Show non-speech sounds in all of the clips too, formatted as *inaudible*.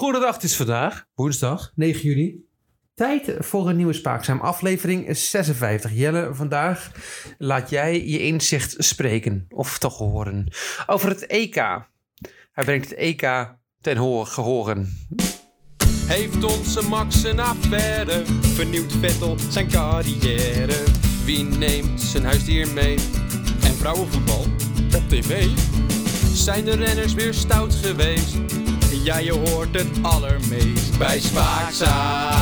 Goedendag, het is vandaag, woensdag 9 juni. Tijd voor een nieuwe Spaakzaam, aflevering 56. Jelle, vandaag laat jij je inzicht spreken, of toch horen, over het EK. Hij brengt het EK ten hoor gehoren. Heeft onze Max een affaire? Vernieuwt Vettel zijn carrière? Wie neemt zijn huisdier mee? En vrouwenvoetbal op tv? Zijn de renners weer stout geweest? Ja, je hoort het allermeest bij Spaakzaam.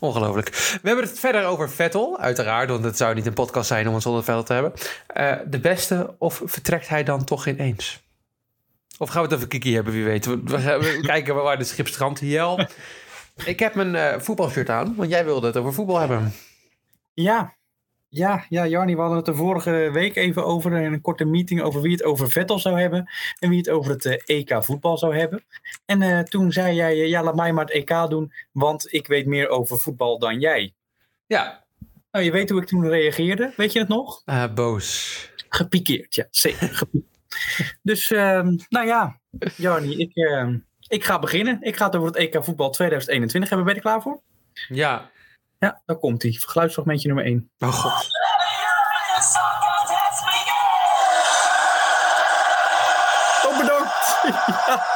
Ongelooflijk. We hebben het verder over Vettel, uiteraard, want het zou niet een podcast zijn om het zonder Vettel te hebben. Eh, de beste, of vertrekt hij dan toch ineens? Of gaan we het over Kiki hebben, wie weet. We, we gaan- we *laughs* kijken waar de schip strandt. Jel, *laughs* ik heb mijn eh, voetbalshirt aan, want jij wilde het over voetbal hebben. Ja, ja, ja, Jarni, we hadden het er vorige week even over in een korte meeting over wie het over Vettel zou hebben en wie het over het eh, EK voetbal zou hebben. En eh, toen zei jij, eh, ja, laat mij maar het EK doen, want ik weet meer over voetbal dan jij. Ja, Nou, je weet hoe ik toen reageerde, weet je het nog? eh, boos. Gepikeerd, ja, zeker. gepikeerd. dus, ehm, nou ja, Jarni, ik, ehm, ik ga beginnen. Ik ga het over het EK voetbal 2021 hebben. Ben je er klaar voor? Ja. Ja, daar komt hij. Geluidsfragmentje nummer 1. Oh god. Oh, bedankt. *laughs* Ja.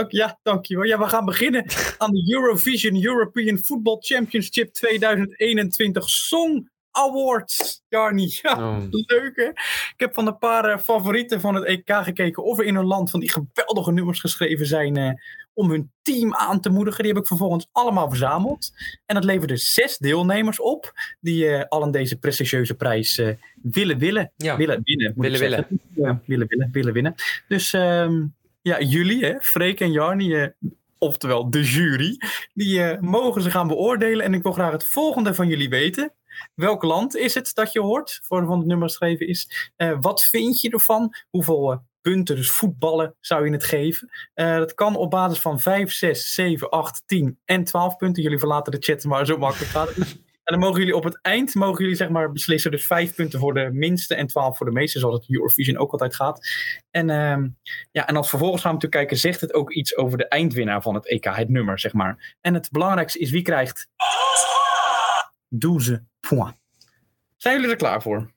Dank, ja, dankjewel. Ja, we gaan beginnen aan de Eurovision European Football Championship 2021 Song Awards. Jarni, ja, Oh. leuk hè? Ik heb van een paar eh, favorieten van het EK gekeken of er in hun land van die geweldige nummers geschreven zijn eh, om hun team aan te moedigen. Die heb ik vervolgens allemaal verzameld. En dat leverde zes deelnemers op die eh, al aan deze prestigieuze prijs eh, willen willen. Ja. Willen winnen. moet Willen zeggen. Ja, willen willen, willen winnen. Dus ehm, ja, jullie, hè, Freek en Jarni, eh, oftewel de jury, die eh, mogen ze gaan beoordelen. En ik wil graag het volgende van jullie weten. Welk land is het dat je hoort, voor van het nummer geschreven is? Eh, wat vind je ervan? Hoeveel eh, punten, dus voetballen, zou je het geven? Eh, dat kan op basis van 5, 6, 7, 8, 10 en 12 punten. Jullie verlaten de chat, maar zo makkelijk gaat het. En dan mogen jullie op het eind mogen jullie zeg maar beslissen. Dus 5 punten voor de minste en 12 voor de meeste, zoals het Eurovision ook altijd gaat. En, ehm, ja, en als vervolgens gaan we natuurlijk kijken, zegt het ook iets over de eindwinnaar van het EK, het nummer, zeg maar. En het belangrijkste is wie krijgt 12 Zijn jullie er klaar voor?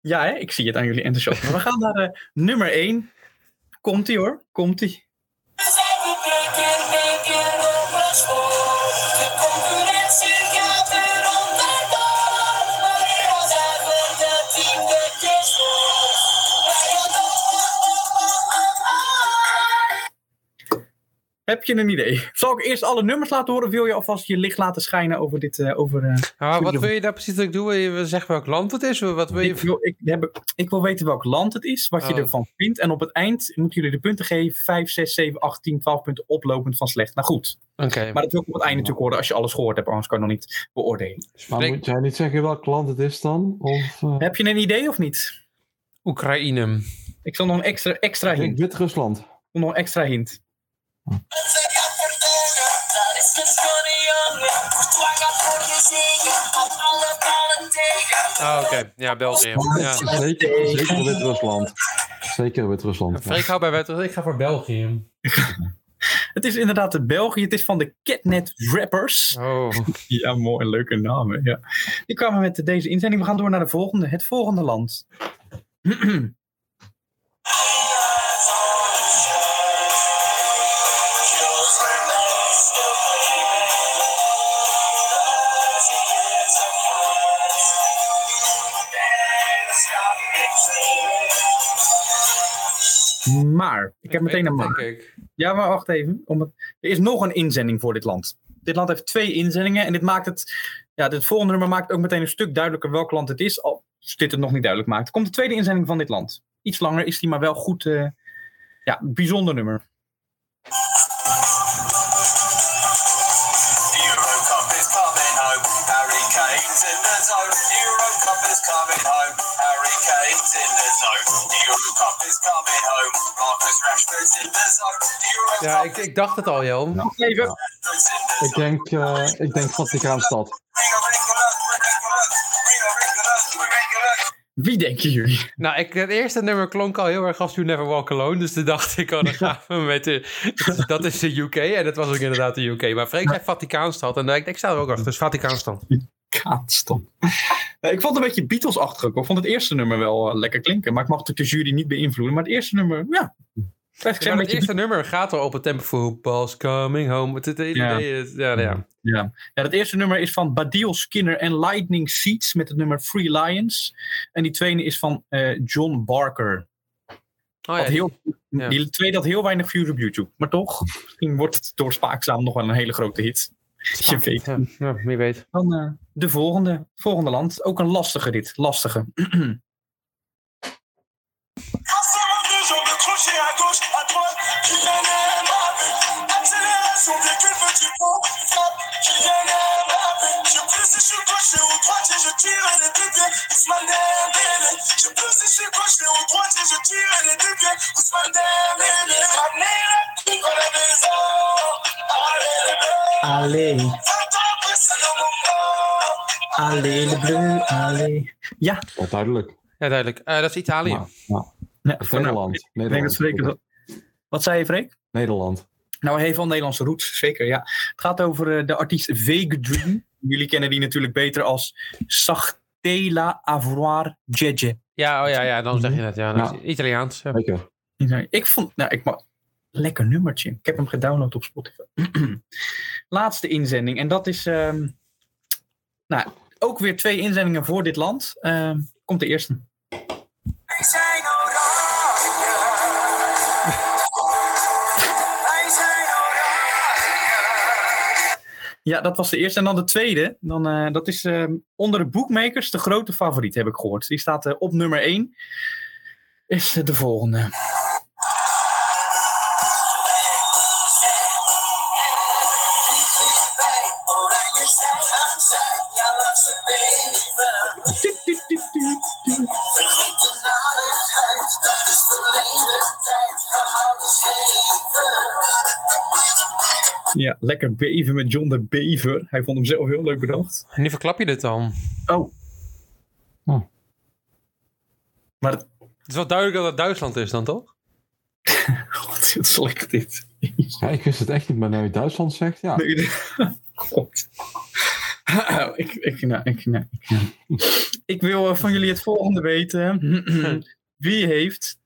Ja, hè? ik zie het aan jullie enthousiasme. We gaan naar eh, nummer 1. Komt-ie hoor, komt-ie. Heb je een idee? Zal ik eerst alle nummers laten horen? Of wil je alvast je licht laten schijnen over dit? eh, over, eh, Ah, wat wil je daar precies dat ik doe? Wil je zeggen welk land het is? Wat wil je... ik, wil, ik, heb, ik wil weten welk land het is, wat je Oh. ervan vindt. En op het eind moeten jullie de punten geven. 5, 6, 7, 8, 10, 12 punten oplopend van slecht naar goed. Oké. Maar dat wil ik op het einde natuurlijk horen als je alles gehoord hebt. Anders kan je nog niet beoordelen. Maar Spreek- moet jij niet zeggen welk land het is dan? Of eh, Heb je een idee of niet? Oekraïne. Ik zal nog een extra, extra ik hint. Wit-Rusland? Nog een extra hint. Ah, oké. Ja, België. Ja. Zeker, zeker Wit-Rusland. Zeker Wit-Rusland. Freek, hou bij wet. Ik ga voor België. *laughs* Het is inderdaad de België. Het is van de Catnet Rappers. Oh. *laughs* Ja, mooi. Leuke namen. Ja. Die kwamen met deze inzending. We gaan door naar de volgende. Het volgende land. *clears throat* Maar, ik heb meteen een maar. Ik. Ja, maar wacht even. Om het, er is nog een inzending voor dit land. Dit land heeft twee inzendingen en dit maakt het. Ja, dit volgende nummer maakt ook meteen een stuk duidelijker welk land het is. Al is dit het nog niet duidelijk maakt. Er komt de tweede inzending van dit land. Iets langer is die, maar wel goed. eh, ja, bijzonder nummer. Ja, ik, ik dacht het al, joh. Even. Ik denk, eh, ik denk Vaticaanstad. Wie denken jullie? Nou, ik, het eerste nummer klonk al heel erg als You Never Walk Alone. Dus toen dacht ik, al, dan gaan we met de... Dat is de UK en dat was ook inderdaad de UK. Maar Freek zei Vaticaanstad en eh, ik, ik sta er ook achter. Dus Vaticaanstad. Vaticaanstad. Eh, ik vond het een beetje Beatles-achtig ook. Ik vond het eerste nummer wel lekker klinken. Maar ik mag natuurlijk de jury niet beïnvloeden. Maar het eerste nummer, ja, ja, maar het eerste nummer gaat al op het tempo voor Football's Coming Home. Het, het, het Ja. idee is- ja, ja. Ja. ja, het eerste nummer is van Badil Skinner en Lightning Seeds met het nummer Free Lions. En die tweede is van eh, John Barker. Oh, ja, heel, ja. Die tweede had heel weinig views op YouTube. Maar toch, misschien wordt het door Spaakzaam nog wel een hele grote hit. Je weet. ja, ja, wie weet. Dan eh, de volgende, volgende land. Ook een lastige dit. Lastige. *clears throat* Je je tire les deux pieds, Ousmane Dembélé. Je tire les deux pieds, Ousmane Dembélé. Manera, Nicola Bezo. Allez les bleus, Allee, attends, c'est le moment. allee, de bleu, allee. Ja, Ja, duidelijk. Ja, duidelijk. Eh, dat is Italië. Ja, ja. nee, Nederland. Wat zei je, Freek? Nederland. Nou, hij heeft wel Nederlandse roots, zeker, ja. Het gaat over eh, de artiest Vague Dream. Jullie kennen die natuurlijk beter als Sachtela Avoir Jeje. Ja, oh ja, ja, dan zeg je. Ja, dat Ja. is Italiaans. ja. Zeker. Ik vond, nou, ik ma- lekker nummertje. Ik heb hem gedownload op Spotify. *clears throat* Laatste inzending. En dat is, ehm, nou, ook weer twee inzendingen voor dit land. Ehm, komt de eerste. Ja, dat was de eerste. En dan de tweede. Dan, eh, dat is ehm, onder de boekmakers de grote favoriet, heb ik gehoord. Die staat eh, op nummer 1. Is eh, de volgende. Ja, lekker beven met John de Bever. Hij vond hem zelf heel leuk bedacht. En nu verklap je dit dan. Oh. Oh. Maar het, Het is wel duidelijk dat het Duitsland is dan, toch? *laughs* God, wat slecht dit. Ja, ik wist het echt niet, maar nu je Duitsland zegt, ja. Nee, nee. *laughs* God. *clears throat* ik, ik, nou, ik, nou, ik, nou. ik wil eh, van jullie het volgende weten. *clears throat* Wie heeft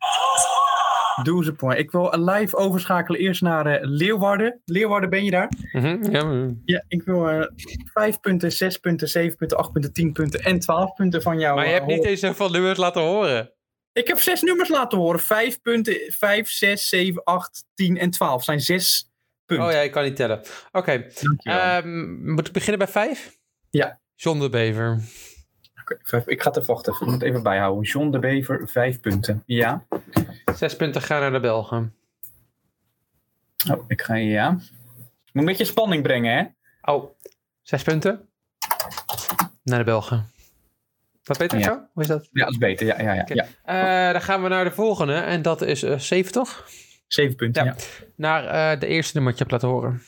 Doeze point? Ik wil live overschakelen eerst naar eh, Leeuwarden. Leeuwarden, ben je daar? Mhm, ja, maar- Ja, ik wil eh 5 punten, 6 punten, 7 punten, 8 punten, 10 punten en 12 punten van jou. maar je eh, hebt niet eens zoveel nummers laten horen. Ik heb zes nummers laten horen. 5 punten, 5, 6, 7, 8, 10 en 12 zijn zes punten. Oh ja, ik kan niet tellen. Oké, Dankjewel. ehm, moet ik beginnen bij vijf? Ja. John de Bever. Vijf- ik ga het even wachten. Ik moet het even bijhouden. John de Bever, 5 punten. Ja. Zes punten gaan naar de Belgen. Oh, ik ga ja. Moet een beetje spanning brengen, hè? Oh, zes punten? Naar de Belgen. Dat beter Ja. zo? Hoe is dat? Ja, dat is beter. Ja, ja, ja. Ja. Eh, dan gaan we naar de volgende. En dat is eh 70. 7 punten, Ja. Naar eh, de eerste nummer dat je hebt laten horen.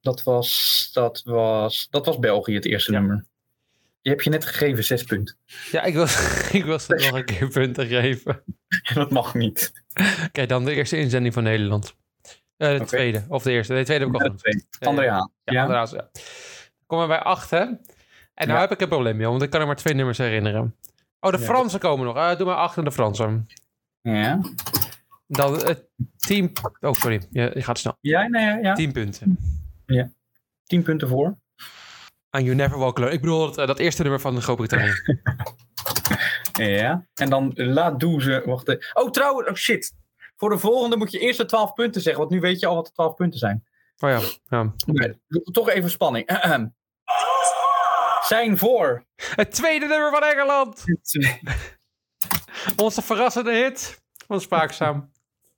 Dat was, dat was, dat was België, het eerste nummer. Je hebt je net gegeven, 6 punten. Ja, ik wil, *laughs* ik nog een keer punten geven. *laughs* dat mag niet. Oké, dan de eerste inzending van Nederland. Eh, de tweede. Of de eerste. De tweede heb ik al Ja. André Haan. Ja, Ja. Andreas, ja. Komen we bij acht, hè? En nou Ja. heb ik een probleem, joh, want ik kan er maar twee nummers herinneren. Oh, de Ja. Fransen komen nog. Eh, doe maar acht en de Fransen. Ja. Dan het team... Oh, sorry. Je, je gaat snel. Ja, nee, ja, ja. Tien punten. 10 punten voor. And You Never Walk Alone. Ik bedoel, dat, eh, dat eerste nummer van Groot-Brittannië. *laughs* Ja. En dan La Douze. Wacht. even. Oh, trouwens. Oh, shit. Voor de volgende moet je eerst de 12 punten zeggen. Want nu weet je al wat de 12 punten zijn. Oh ja. ja. Oké, toch even spanning. Zijn voor. Het tweede nummer van Engeland. *laughs* Onze verrassende hit. Van Spraakzaam.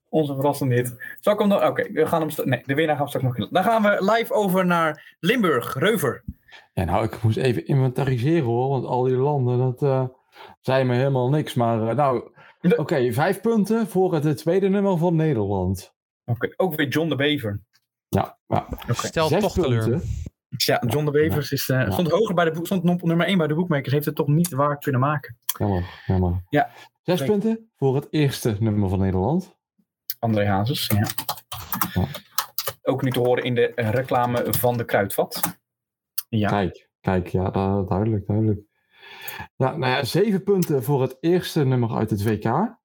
Onze verrassende hit. Zal ik hem nog... Oké, we gaan hem... Nee, de winnaar gaan we straks nog... Dan gaan we live over naar Limburg. Reuver. Ja, nou, ik moest even inventariseren hoor, want al die landen, dat eh zei me helemaal niks. Maar eh, nou, oké, vijf punten voor het tweede nummer van Nederland. Oké, ook weer John de Bever. Ja, ja. Stel zes toch teleur. punten. Ja, John de Wevers is, eh, stond hoger bij de boek, stond nummer 1 bij de boekmakers. Heeft het toch niet waar kunnen maken. Jammer, jammer. Ja. Zes Zeker. punten voor het eerste nummer van Nederland. André Hazes, ja. Ja. Ook nu te horen in de eh, reclame van de Kruidvat. Ja, Kijk, kijk, ja, duidelijk, duidelijk. Ja, nou ja, zeven punten voor het eerste nummer uit het WK.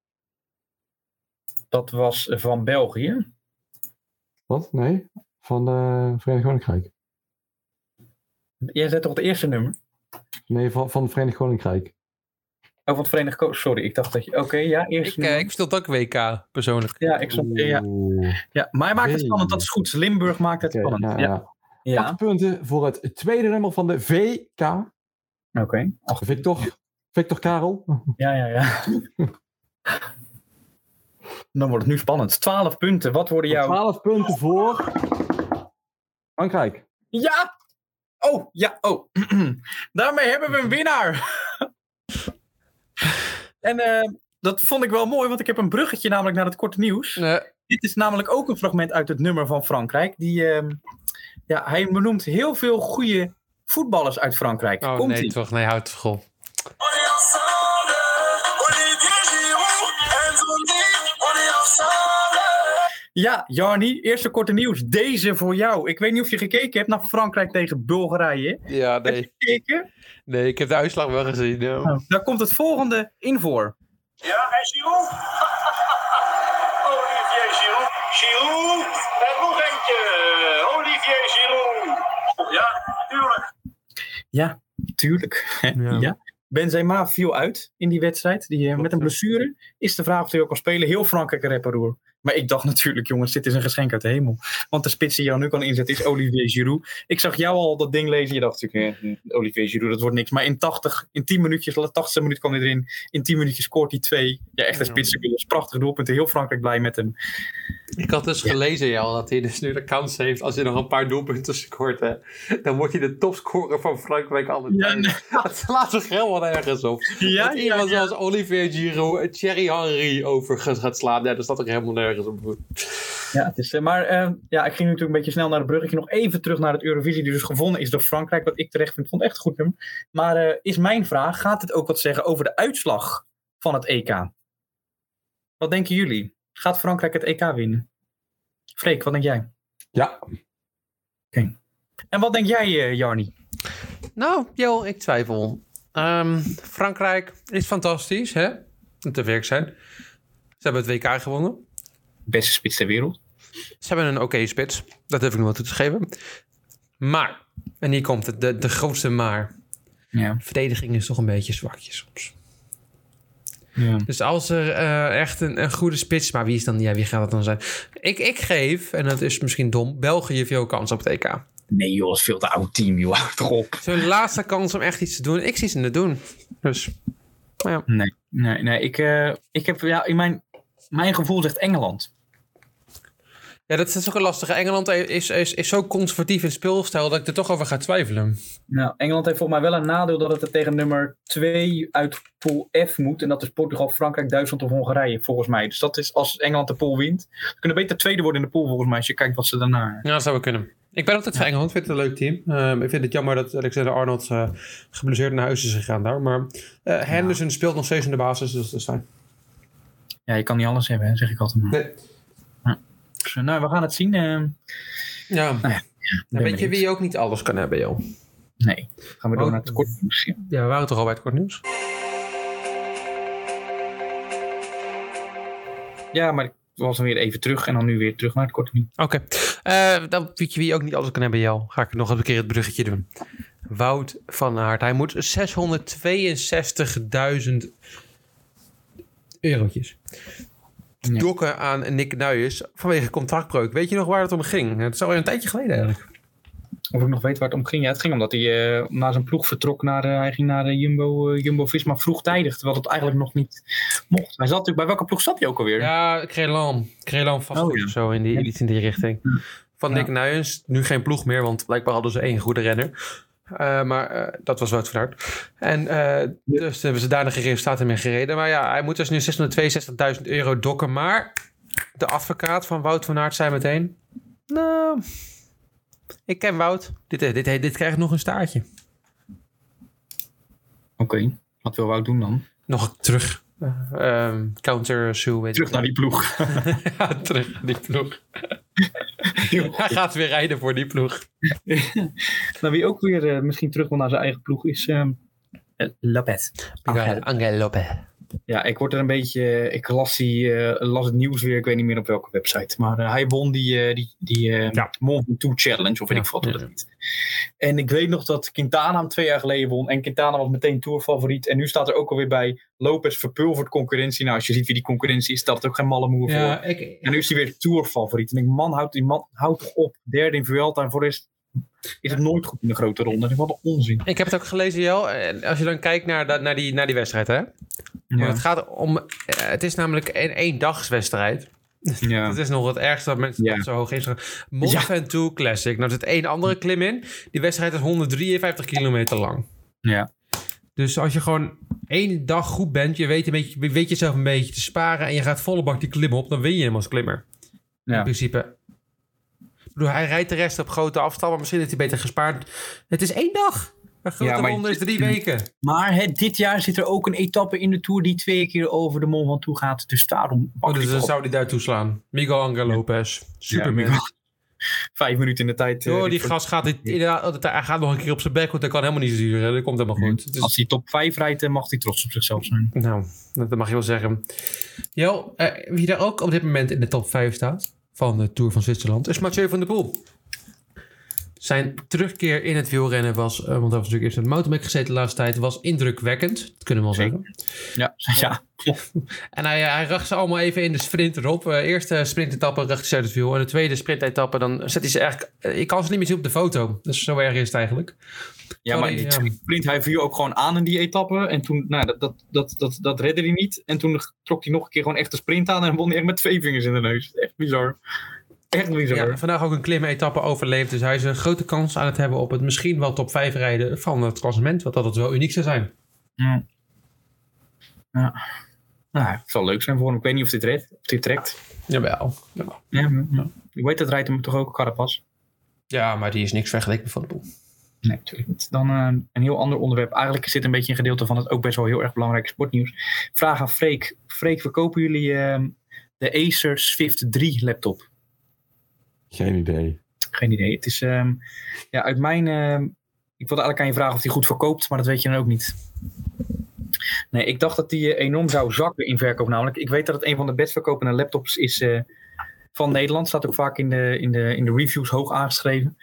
dat was van België. Wat? Nee? Van de Verenigd Koninkrijk. Jij zet toch het eerste nummer? Nee, van, van het Verenigd Koninkrijk. Oh, van het Verenigd Ko- Sorry, ik dacht dat je... Oké, ja, eerste Ik, eh, nummer. ik vertel het ook WK, persoonlijk. Ja, ik ja, ja, maar hij maakt het spannend. Dat is goed. Limburg maakt het spannend. ja, Ja, ja. Acht punten voor het tweede nummer van de VK. oké. Ach, Victor, Victor Karel. Ja, ja, ja. *laughs* Dan wordt het nu spannend. 12 punten. Wat worden jouw... 12 punten voor Frankrijk. Ja! Oh, ja, oh. *clears throat* Daarmee hebben we een winnaar. *laughs* en eh, dat vond ik wel mooi, want ik heb een bruggetje namelijk naar het korte nieuws. Dit is namelijk ook een fragment uit het nummer van Frankrijk. Die, ehm, ja, hij benoemt heel veel goede voetballers uit Frankrijk. oh Komt nee, ie? toch. Nee, houd het vol. Ja, Jarni, eerste korte nieuws. Deze voor jou. Ik weet niet of je gekeken hebt naar Frankrijk tegen Bulgarije. Ja, Heb je nee. gekeken? Nee, ik heb de uitslag wel gezien. ja. Nou, daar komt het volgende in voor. Ja, en Giroud? *laughs* Olivier Giroud. Giroud, en nog eentje. Olivier Giroud. Ja, tuurlijk. Ja, tuurlijk. Ja. *laughs* Ja. Benzema viel uit in die wedstrijd. Die, eh, met een blessure is de vraag of hij ook kan spelen. Heel Frankrijk een reparoer. Maar ik dacht natuurlijk, jongens, dit is een geschenk uit de hemel. Want de spits die jou nu kan inzetten is Olivier Giroud. Ik zag jou al dat ding lezen. Je dacht natuurlijk, eh, Olivier Giroud, dat wordt niks. Maar in 80, in 10 minuutjes, 80 minuut kwam hij erin. In 10 minuutjes scoort hij twee. Ja, echt een Ja. spits. Prachtige doelpunten. Heel Frankrijk blij met hem. Ik had dus gelezen, ja, dat hij dus nu de kans heeft, als hij nog een paar doelpunten scoort, hè, dan wordt hij de topscorer van Frankrijk alle Ja, tijden. *laughs* Dat slaat zich helemaal nergens op. Ja, dat iemand zoals Olivier Giroud Thierry Henry overigens gaat slaan, ja, dat staat er helemaal nergens op. Ja, het is, eh, maar eh, ja, ik ging natuurlijk een beetje snel naar het bruggetje. Nog even terug naar het Eurovisie, die dus gewonnen is door Frankrijk. Wat ik terecht vind, vond echt goed nummer. Maar eh, is mijn vraag, gaat het ook wat zeggen over de uitslag van het EK? Wat denken jullie? Gaat Frankrijk het EK winnen? Freek, wat denk jij? Ja, En wat denk jij, eh, Jarni? Nou, Jo, ik twijfel. Ehm, Frankrijk is fantastisch, hè? Om te werk zijn. Ze hebben het WK gewonnen. Beste spits ter wereld. Ze hebben een oké spits. Dat durf ik nog wel toe te geven. Maar, en hier komt het, de, de grootste maar. Ja. De verdediging is toch een beetje zwakjes soms. ja. Dus als er eh, echt een, een goede spits... Maar wie, is dan, ja, wie gaat dat dan zijn? Ik, ik geef, en dat is misschien dom... België veel kans op het EK. Nee joh, dat is veel te oud team joh. *laughs* Houd toch op. Het is hun laatste kans om echt iets te doen. Ik zie ze het doen. Dus, ja. Nee, nee, nee. Ik, eh, ik heb, ja, in mijn, mijn gevoel zegt Engeland. Ja, dat is ook een lastige. Engeland is, is, is zo conservatief in speelstijl... dat ik er toch over ga twijfelen. Nou, Engeland heeft volgens mij wel een nadeel dat het er tegen nummer 2 uit pool F moet. En dat is Portugal, Frankrijk, Duitsland of Hongarije, volgens mij. Dus dat is als Engeland de pool wint. Ze kunnen beter tweede worden in de pool, volgens mij, als je kijkt wat ze daarna. Ja, dat zou wel kunnen. Ik ben altijd voor Engeland. Ik vind het een leuk team. Ehm, ik vind het jammer dat Alexander Arnold eh geblesseerd naar huis is gegaan daar. Maar eh Henderson speelt nog steeds in de basis, dus dat is fijn. Ja, je kan niet alles hebben, hè, zeg ik altijd. maar. Nee. Dus, nou, we gaan het zien. eh, Ja. ben weet je wie ook niet alles kan hebben, joh? nee, gaan we door Oh. naar het kort nieuws. Ja. Ja, we waren toch al bij het kort nieuws? Ja, maar ik was dan weer even terug en dan nu weer terug naar het kort nieuws. Oké. Eh, dan weet je wie ook niet alles kan hebben, jou. Ga ik nog een keer het bruggetje doen. Wout van Aert. Hij moet 662.000 eurotjes Dokken aan Nick Nuyers vanwege contractbreuk. Weet je nog waar het om ging? Het is alweer een tijdje geleden eigenlijk. Of ik nog weet waar het om ging. Ja, het ging omdat hij eh, naar zijn ploeg vertrok. Naar, eh, hij ging naar de Jumbo, eh, Jumbo-Visma vroegtijdig. Terwijl het eigenlijk nog niet mocht. Hij zat natuurlijk, bij welke ploeg zat hij ook alweer? Ja, Crelan. Crelan vastgoed Oh, ja. of zo, in die, iets in die richting. Van Ja. Nick Nuyens. Nu geen ploeg meer, want blijkbaar hadden ze één goede renner. Eh, maar eh, dat was Wout van Aert. En eh, dus hebben ze daarna geen resultaten meer gereden. Maar ja, hij moet dus nu 662.000 euro dokken. Maar de advocaat van Wout van Aert zei meteen... Nou, Ik ken Wout. Dit, dit, dit, dit krijgt nog een staartje. Oké, wat wil Wout doen dan? Nog terug. Eh, ehm, counter Sue, weet Terug naar die ploeg. *laughs* ja, terug naar die ploeg. *laughs* Hij gaat weer rijden voor die ploeg. *laughs* nou, wie ook weer eh, misschien terug wil naar zijn eigen ploeg is ehm eh, Lopez. Angel, Angel Lopez. Ja, ik word er een beetje. Ik las, die, eh, las het nieuws weer. Ik weet niet meer op welke website. Maar eh, hij won die, eh, die, die Ja. Mont Challenge. Of weet Ja, ik wat hoe ja. dat heet. En ik weet nog dat Quintana hem twee jaar geleden won. En Quintana was meteen tourfavoriet. En nu staat er ook alweer bij. Lopez verpulvert concurrentie. Nou, als je ziet wie die concurrentie is, stelt het ook geen malle moer voor. Ik, En nu is hij weer tourfavoriet. En ik man, houd die man houd toch op. Derde in Vuelta. En voor rest is het nooit goed in de grote ronde. Wat een onzin. ik heb het ook gelezen, Jel. Als je dan kijkt naar, dat, naar, die, naar die wedstrijd, hè. Ja. het gaat om... eh, Het is namelijk een eendagswedstrijd. Ja. *laughs* Dat is nog het ergste dat mensen Ja. zo hoog inschat. Mont Ja. Ventoux Classic. Nou, er zit één andere klim in. Die wedstrijd is 153 kilometer lang. ja. Dus als je gewoon één dag goed bent, je weet, een beetje, je weet jezelf een beetje te sparen en je gaat volle bak die klim op, dan win je hem als klimmer. In Ja. principe. Bedoel, hij rijdt de rest op grote afstand, maar misschien heeft hij beter gespaard. Het is één dag. Een grote Ja, maar- ronde is drie weken. Maar dit jaar zit er ook een etappe in de Tour die twee keer over de Mont Ventoux gaat. Dus daarom Oh, dus dan op. zou hij daar toeslaan. Miguel Angel Lopez. Superman. Ja, Miguel. *laughs* Vijf minuten in de tijd. Oh, die die- gast gaat, dit- inderdaad, hij gaat nog een keer op zijn bek, want hij kan helemaal niet zuren. Dat komt helemaal goed. Dus- Als hij top 5 rijdt, dan mag hij trots op zichzelf zijn. Nou, dat mag je wel zeggen. Jo, eh, wie er ook op dit moment in de top 5 staat van de Tour van Zwitserland is Mathieu van der Poel. Zijn terugkeer in het wielrennen was, eh, want hij was natuurlijk eerst in de mountainbike gezeten de laatste tijd, was indrukwekkend. Dat kunnen we wel zeggen. Ja, *laughs* ja. En hij, hij racht ze allemaal even in de sprint erop. Eh, eerste sprintetappe racht hij ze uit het wiel. En de tweede sprintetappe, dan zet hij ze eigenlijk... eh, je kan ze niet meer zien op de foto. Dus zo erg is het eigenlijk. Ja, maar die sprint, hij viel ook gewoon aan in die etappe. En toen, nou, dat, dat, dat, dat, dat redde hij niet. En toen trok hij nog een keer gewoon echt de sprint aan. En won hij echt met twee vingers in de neus. Echt bizar. Echt bizar. Ja, vandaag ook een klim-etappe overleefd. Dus hij is een grote kans aan het hebben op het misschien wel top 5 rijden van het klassement. Wat altijd wel uniek zou zijn. Ja. ja. Nou, het zal leuk zijn voor hem. Ik weet niet of dit redt. Of dit trekt. Jawel. Jawel. Ja, ja. Ik weet dat rijdt hem toch ook Carapaz. Ja, maar die is niks vergeleken Van der Poel. Nee, natuurlijk niet. Dan eh, een heel ander onderwerp. Eigenlijk zit een beetje een gedeelte van het ook best wel heel erg belangrijke sportnieuws. Vraag aan Freek. Freek, verkopen jullie eh, de Acer Swift 3 laptop? Geen idee. Geen idee. Het is ehm, ja, uit mijn. ehm, ik wilde eigenlijk aan je vragen of die goed verkoopt, maar dat weet je dan ook niet. Nee, ik dacht dat die eh, enorm zou zakken in verkoop. Namelijk, ik weet dat het een van de best verkopende laptops is eh, van Nederland. Staat ook vaak in de, in de, in de reviews hoog aangeschreven.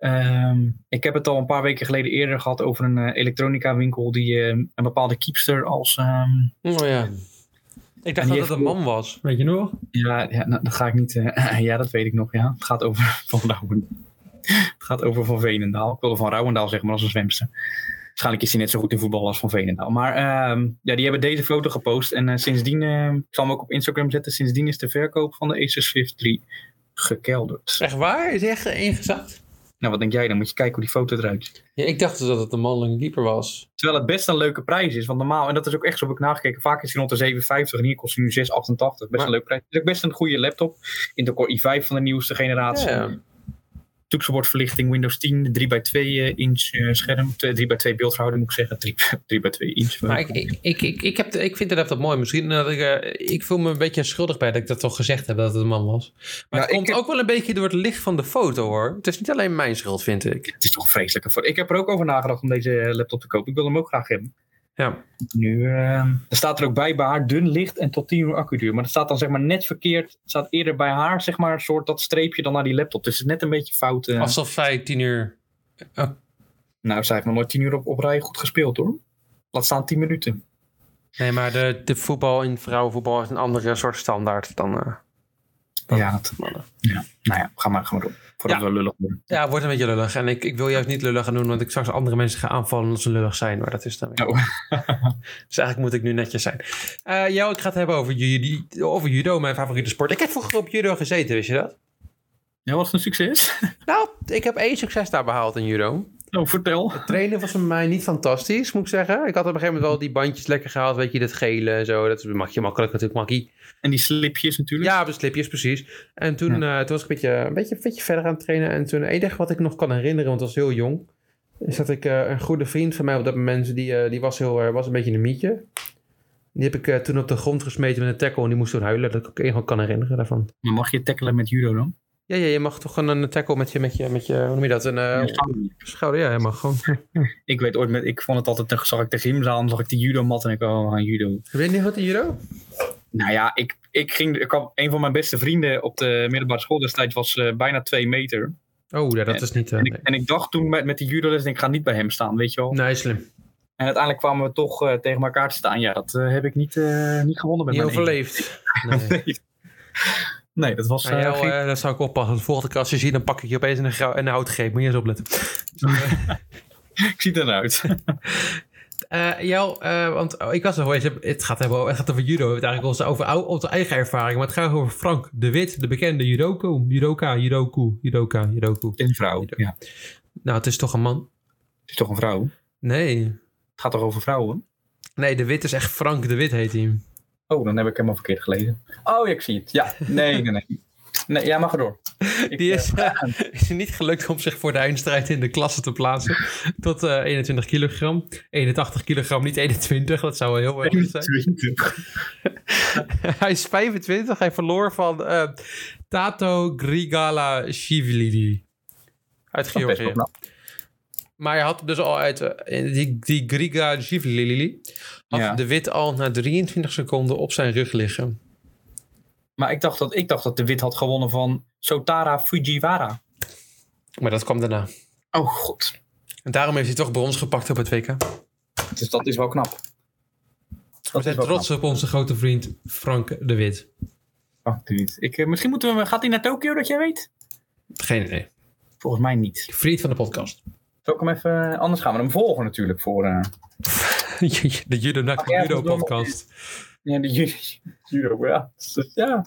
Ehm, ik heb het al een paar weken geleden eerder gehad over een eh, elektronica winkel die eh, een bepaalde keepster als. ehm, Oh ja. Ik dacht dat het een man was. Weet je nog? Ja, ja nou, dat ga ik niet. eh, *laughs* ja, dat weet ik nog. Ja. Het gaat over *laughs* Van Rouwendaal. Het gaat over Van Veenendaal. Ik wilde Van Rouwendaal zeggen, maar als een zwemster. Waarschijnlijk is hij net zo goed in voetbal als Van Veenendaal. Maar ehm, ja, die hebben deze foto gepost. En eh, sindsdien, eh, ik zal hem ook op Instagram zetten. Sindsdien is de verkoop van de Acer Swift 3 gekelderd. Echt waar? Is hij echt ingezakt? Nou, wat denk jij? Dan moet je kijken hoe die foto eruit ziet. Ja, ik dacht dus dat het een mannelijke keeper was. Terwijl het best een leuke prijs is. Want normaal, en dat is ook echt zo heb ik nagekeken. Vaak is hij rond de 7,50 en hier kost hij nu 6,88. Best Maar- een leuke prijs. Het is ook best een goede laptop. Intel Core i5 van de nieuwste generatie. Ja. Toetsenbordverlichting, Windows 10, 3x2 eh, inch eh, scherm, 3x2 beeldverhouding moet ik zeggen, 3, 3x2 *laughs* inch. Maar ik, ik, ik, ik, heb ik vind de laptop mooi. Misschien dat ik... eh, ik voel me een beetje schuldig bij dat ik dat toch gezegd heb dat het een man was. Maar Ja, het komt ook wel een beetje door het licht van de foto hoor. Het is niet alleen mijn schuld, vind ik. Het is toch een vreselijke voor. Ik heb er ook over nagedacht om deze laptop te kopen. Ik wil hem ook graag hebben. Ja. Nu, eh, er staat er ook bij bij haar dun licht en tot 10 uur accuduur. Maar dat staat dan zeg maar net verkeerd. Het staat eerder bij haar zeg maar een soort dat streepje dan naar die laptop. Dus het is net een beetje fout. eh. Alsof zij tien uur... Nou, zij heeft nog nooit 10 uur op, op rij goed gespeeld hoor. Laat staan 10 minuten. Nee, maar de, de voetbal in vrouwenvoetbal is een andere soort standaard dan... eh, dan Ja, dat, mannen. ja, nou ja, ga maar, ga maar door. Voordat Ja. we lullig worden. Ja, wordt een beetje lullig. En ik, ik wil juist niet lullig gaan doen, want ik straks andere mensen ga aanvallen omdat ze lullig zijn. Maar dat is dan weer. Oh. *laughs* Dus eigenlijk moet ik nu netjes zijn. Eh jou, ik ga het hebben over, judo, over judo, mijn favoriete sport. Ik heb vroeger op judo gezeten, wist je dat? Ja, wat een succes. Nou, ik heb één succes daar behaald in judo. Oh, vertel. Trainen was voor mij niet fantastisch, moet ik zeggen. Ik had op een gegeven moment wel die bandjes lekker gehaald, weet je, dat gele en zo. Dat mag je makkelijk natuurlijk, makkie. En die slipjes natuurlijk. Ja, de slipjes, precies. En toen, eh, toen was ik een beetje, een, beetje, een beetje verder aan het trainen. En toen, het enige wat ik nog kan herinneren, want ik was heel jong, is dat ik eh, een goede vriend van mij op dat moment, die, eh, die was, heel, was een beetje een mietje. Die heb ik toen op de grond gesmeten met een tackle en die moest toen huilen. Dat ik ook enige kan herinneren daarvan. Maar mag je tackelen met judo dan? Ja, ja, je mag toch gewoon een tackle met je, met je, met je hoe noem je dat? Een eh, schouder, ja, je mag gewoon. *laughs* Ik weet ooit, met, ik vond het altijd, dan zag ik de gymzaal, zag ik die judomat en ik, oh, gaan judo. Weet je niet wat de judo? Nou ja, ik, ik ging, ik had, een van mijn beste vrienden op de middelbare school destijds was eh, bijna twee meter. Oh, ja, dat is niet... eh, En ik, en ik dacht toen met, met die judoles, ik ga niet bij hem staan, weet je wel. nee, slim. En uiteindelijk kwamen we toch eh, tegen elkaar te staan. Ja, dat eh, heb ik niet, eh, niet gewonnen met Niet mijn overleefd. Nee. *laughs* Nee. Nee, dat was... Jou, geen- eh, dat zou ik oppassen. De volgende keer als je ziet, dan pak ik je opeens een, een houtgreep. Moet je eens opletten. *laughs* ik zie het eruit. *laughs* Jel, eh, want oh, ik was nog eens, het gaat, hebben, het gaat over judo. Het eigenlijk onze, over onze eigen ervaring. Maar het gaat over Frank de Wit, de bekende judoko. Judoka, judoku, judoka, judoku. Het een vrouw. Ja. Het Nou, het is toch een man? is toch een vrouw? Het Nee. gaat toch over vrouwen? Nee, de Wit is echt Frank de Wit heet hij. Oh, dan heb ik helemaal verkeerd gelezen. Oh, ik zie het. Ja, nee, nee, nee. Nee, ja, mag erdoor. Ik, Die eh, is, eh, *laughs* niet gelukt om zich voor de eindstrijd in de klasse te plaatsen. Tot eh 21 kilogram. 81 kilogram, niet 21. Dat zou wel heel erg zijn. 20. *laughs* hij is 25. Hij verloor van eh, Tato Grigala Shivlili. Uit Georgië. Maar hij had dus al uit... eh, die, die Griga Shivlili had Ja. de wit al na 23 seconden op zijn rug liggen. Maar ik dacht, dat, ik dacht dat de wit had gewonnen van Sotara Fujiwara. Maar dat kwam daarna. Oh god. En daarom heeft hij toch brons gepakt op het WK. Dus dat is wel knap. We zijn trots op onze grote vriend Frank de Wit. Oh, ik, eh, misschien moeten we... Gaat hij naar Tokio, dat jij weet? Geen idee. Volgens mij niet. Vriend van de podcast. Zal ik hem even... Anders gaan we hem volgen natuurlijk voor... eh, *laughs* de Judo Nak Ach, ja, Judo. Ja, de ju- *laughs* judo, ja. Ja,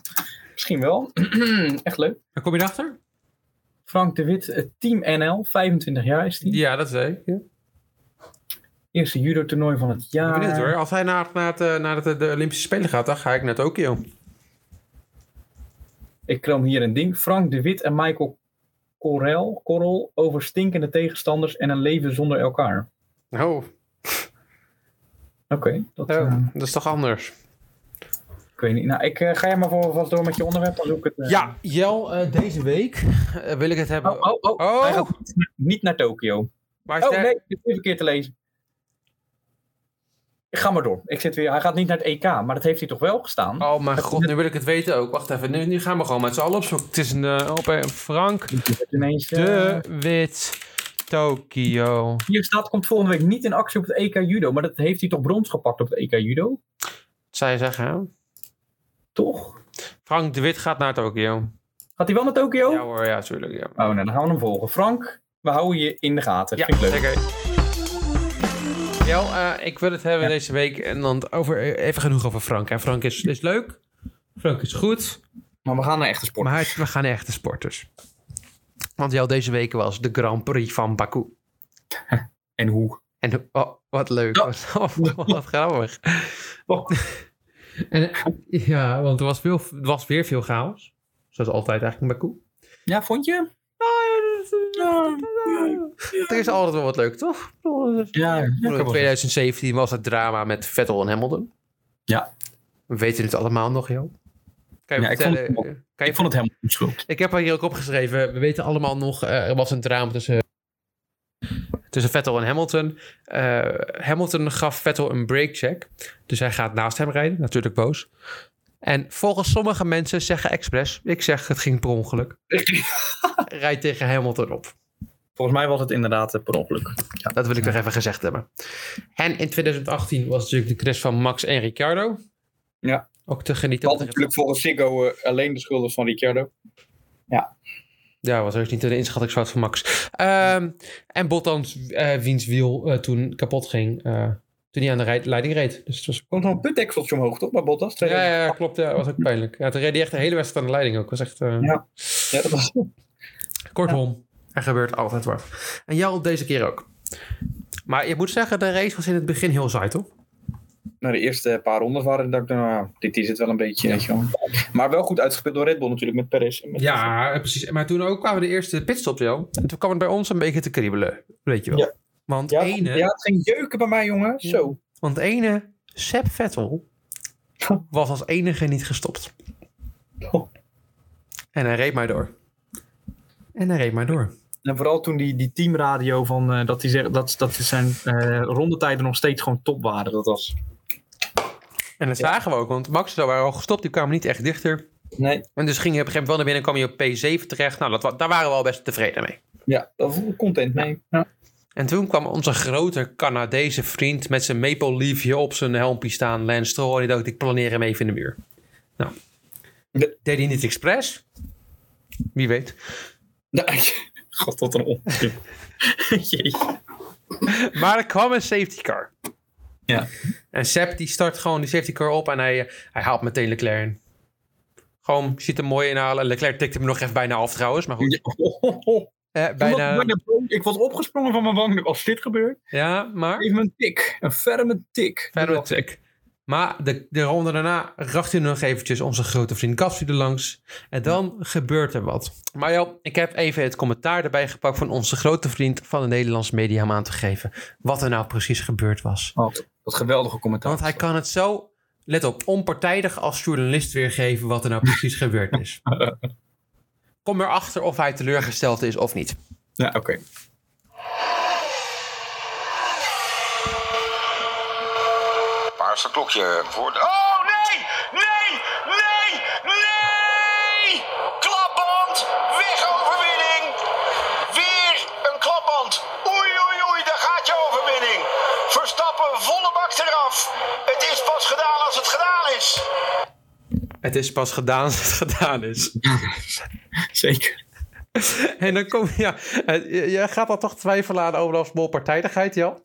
misschien wel. *clears throat* Echt leuk. Waar kom je erachter? Frank de Wit, eh, Team NL, 25 jaar is hij. Ja, dat zei ik. Ja. Eerste judo-toernooi van het Ik ben jaar. benieuwd hoor. Als hij naar, naar, het, eh, naar het, de Olympische Spelen gaat, dan ga ik naar Tokio. Ik kram hier een ding. Frank de Wit en Michael Corel, Correl over stinkende tegenstanders en een leven zonder elkaar. Oh, Oké, dat oh eh, dat is toch anders? ik weet niet. Nou, ik eh, ga jij maar voor vast door met je onderwerp. Dan zoek ik het. eh. Ja, Jel, eh, deze week wil ik het hebben. Oh, oh, oh. Oh. Hij gaat niet- naar Tokio. Waar is Oh nee, ik heb het verkeerd te lezen. Ik ga maar door. Ik zit weer. Hij gaat niet naar het EK, maar dat heeft hij toch wel gestaan? Oh mijn god, nu wil ik het weten ook. Wacht even, nu, nu gaan we gewoon met z'n allen opzoeken. Het is een eh, op een Frank Ineens, eh, de Wit Tokio. Hier staat, komt volgende week niet in actie op het EK Judo. Maar dat heeft hij toch brons gepakt op het EK Judo? Wat zou je zeggen? hè? Toch? Frank de Wit gaat naar Tokio. Gaat hij wel naar Tokio? Ja hoor, ja, tuurlijk. Ja, Oh, nou, dan gaan we hem volgen. Frank, we houden je in de gaten. ja Vind ik leuk. zeker. Jel, eh, ik wil het hebben Ja. deze week en dan over, even genoeg over Frank. Hè. Frank is, is leuk. Frank is goed. Maar we gaan naar echte sport. Maar we gaan naar echte sporters. Want Jel, deze week was de Grand Prix van Baku. *laughs* En hoe? En oh, wat leuk. Ja. Wat, wat grappig. Oh. *laughs* En, ja, want er was, veel, er was weer veel chaos. Zoals altijd eigenlijk in Baku. Ja, vond je? Er is altijd wel wat leuk, toch? Ja, In 2017 was het drama met Vettel en Hamilton. Ja. We weten het allemaal nog, joh. Kan je Ja, ik vond het kan je ik vond het helemaal onschuld. Ik heb hier ook opgeschreven. We weten allemaal nog. eh, er was een drama tussen. Tussen Vettel en Hamilton. Eh, Hamilton gaf Vettel een breakcheck. Dus hij gaat naast hem rijden. Natuurlijk boos. En volgens sommige mensen zeggen expres. Ik zeg het ging per ongeluk. *laughs* Rijdt tegen Hamilton op. Volgens mij was het inderdaad eh, per ongeluk. Ja. Dat wil ik nog even gezegd hebben. En in 2018 was natuurlijk de crash van Max en Ricciardo. Ja. Ook te genieten. Wat natuurlijk volgens Siggo eh, alleen de schuld is van Ricciardo. Ja, was heus niet de inschattingsfout van Max. Ehm, en Bottas, eh wiens wiel toen kapot ging. Toen hij aan de rij- leiding reed. Dus het was... Komt nog een putdekseltje omhoog, toch? Bij Bottas? Ja, ja, ja, klopt. Ja, was ook pijnlijk. Ja, toen reed hij echt de hele wedstrijd aan de leiding ook. was echt... eh, Ja. Ja, dat was... Kortom, Er gebeurt altijd wat. En jou deze keer ook. Maar je moet zeggen, de race was in het begin heel saai, toch? Nou, de eerste paar rondes waren dat ik dacht, nou, dit is het wel een beetje. weet je wel. Maar wel goed uitgespeeld door Red Bull natuurlijk met Perez. en met- Ja, precies. Maar toen ook kwamen de eerste pitstops, joh. En toen kwam het bij ons een beetje te kriebelen. Weet je wel. Ja. Want Ja, ene... ja, het ging jeuken bij mij, jongen. Ja. Zo. Want ene, Seb Vettel, *laughs* was als enige niet gestopt. Oh. En hij reed maar door. En hij reed maar door. En vooral toen die, die teamradio van eh, dat hij zegt dat, dat zijn eh, rondetijden nog steeds gewoon top waren. Dat was. En dat zagen we ook, want Max en zo waren al gestopt. Die kwamen niet echt dichter. Nee. En dus ging je op een gegeven moment wel naar binnen, kwam je op P7 terecht. Nou, dat, daar waren we al best tevreden mee. Ja, daar was ik content mee. Ja. En toen kwam onze grote Canadese vriend met zijn maple leafje op zijn helmpje staan, Lance Stroll. En die dacht, ik planeer hem even in de muur. Nou, De- deed hij niet expres? Wie weet. Nee. *laughs* God, wat een onzin. *laughs* Maar er kwam een safety car. Ja. En Sepp die start gewoon die safety car op en hij, eh, hij haalt meteen Leclerc in. Gewoon, ziet hem mooi inhalen. Leclerc tikte hem nog even bijna af trouwens, maar goed. Oh, oh, oh. Eh, bijna, ik was opgesprongen van mijn wang. Als dit gebeurt, ja, maar... even een tik. Een ferme tik. Met tik. Maar de, de ronde daarna racht hij nog eventjes onze grote vriend Gasly er langs. En dan gebeurt er wat. Maar joh, ik heb even het commentaar erbij gepakt van onze grote vriend van de Nederlandse media om aan te geven. Wat er nou precies gebeurd was. Oh, wat geweldige commentaar. Want hij kan het zo, let op, onpartijdig als journalist weergeven wat er nou precies gebeurd is. *laughs* Kom erachter of hij teleurgesteld is of niet. Ja, oké. Paarse klokje voor de... Oh, nee! Nee! Nee! Nee! Klapband! Wegoverwinning! Weer een klapband! Oei, oei, oei, daar gaat je overwinning! Verstappen volle bak eraf! Het is pas gedaan als het gedaan is! Het is pas gedaan als het *laughs* gedaan is. Zeker. En dan kom ja, eh, je, je gaat dan toch twijfelen aan Olaf's partijdigheid, Jan?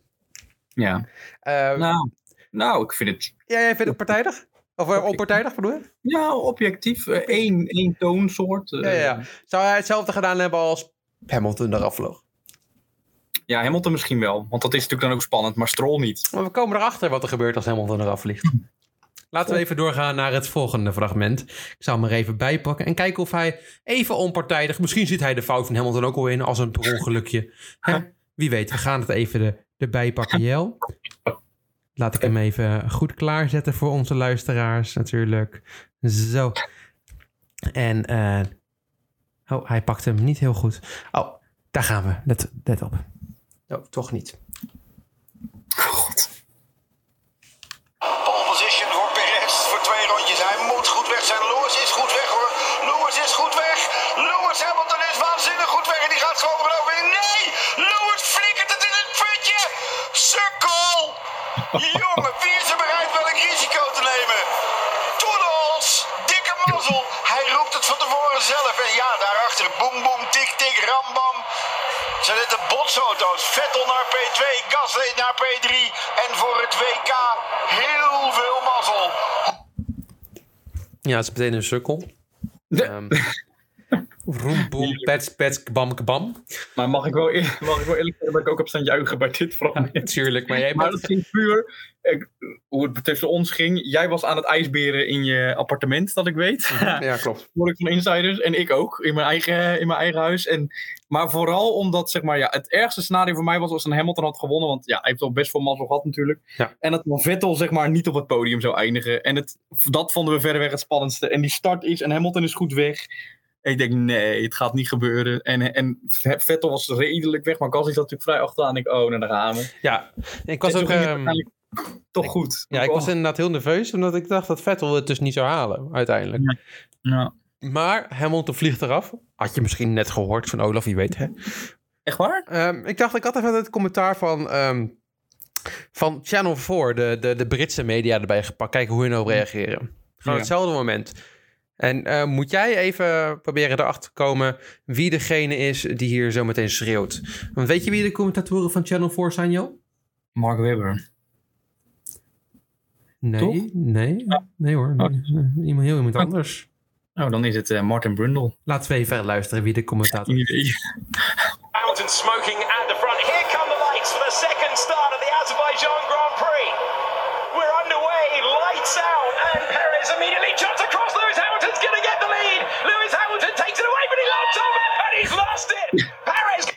Ja. Eh, Nou, nou, ik vind het ja, jij vindt het partijdig? Of uh, onpartijdig bedoel je? ja, objectief. eh, één, één toonsoort. eh, Ja, ja, ja. Zou hij hetzelfde gedaan hebben als Hamilton eraf vloog? ja, Hamilton misschien wel. Want dat is natuurlijk dan ook spannend. Maar Stroll niet. Maar we komen erachter wat er gebeurt als Hamilton eraf vliegt. Laten we even doorgaan naar het volgende fragment. Ik zal hem er even bijpakken en kijken of hij even onpartijdig... Misschien ziet hij de fout van Hamilton ook al in als een per ongelukje. Hè? Wie weet, we gaan het even de, erbij pakken, Jel. Laat ik hem even goed klaarzetten voor onze luisteraars natuurlijk. Zo. En... eh, oh, hij pakt hem niet heel goed. Oh, daar gaan we. Let, let op. Oh, toch niet. Pole Jongen, wie is er bereid welk risico te nemen? Toedels! Dikke mazzel! Hij roept het van tevoren zelf. En ja, daarachter boem boem, tik tik, ram bam. Zijn het de botsauto's? Vettel naar P2, Gasly naar P3. En voor het WK heel veel mazzel. Ja, het is meteen een sukkel. Um, roem, boem, pets, pets, kabam, kabam. Maar mag ik wel, eer- *laughs* mag ik wel eerlijk zeggen dat ik ook heb staan juichen bij dit fragment. *laughs* Natuurlijk, maar jij Maar bent... dat ging puur ik, hoe het tussen ons ging. Jij was aan het ijsberen in je appartement, dat ik weet. Ja, *laughs* klopt. Hoor ik van insiders. En ik ook, in mijn eigen, in mijn eigen huis. En, maar vooral omdat zeg maar, ja, het ergste scenario voor mij was als een Hamilton had gewonnen. Want ja, hij heeft al best veel mazzel gehad natuurlijk. Ja. En dat Vettel zeg maar, niet op het podium zou eindigen. En het, dat vonden we verreweg het spannendste. En die start is en Hamilton is goed weg. Ik denk, nee, het gaat niet gebeuren. En, en Vettel was redelijk weg, maar Gasly zat natuurlijk vrij achteraan. Ik, oh, daar gaan we. Ja, ik was En ook... ehm, toch goed. ja, ik was inderdaad heel nerveus, omdat ik dacht dat Vettel het dus niet zou halen, uiteindelijk. Ja. Maar Hamilton vliegt eraf. Had je misschien net gehoord van Olaf, wie weet, hè? Echt waar? Ehm, ik dacht, ik had even het commentaar van, ehm, van Channel 4, de, de, de Britse media, erbij gepakt. Kijken hoe hun erop reageren. Gewoon Ja. hetzelfde moment. En eh, moet jij even proberen erachter te komen wie degene is die hier zo meteen schreeuwt. Want weet je wie de commentatoren van Channel 4 zijn, Jo? Mark Webber. Nee, Toch? nee, nee hoor. Nee. Iemand, heel iemand anders. Oh, dan is het eh, Martin Brundle. Laten we even luisteren wie de commentator. Hamilton smoking at the front. Here come the lights for the second start of the Azerbaijan Grand Prix. We're underway, lights out, and Perez immediately jumps across. Lewis Hamilton's going to get the lead. Lewis Hamilton takes it away, but he looks off, and he's lost it. Perez *laughs*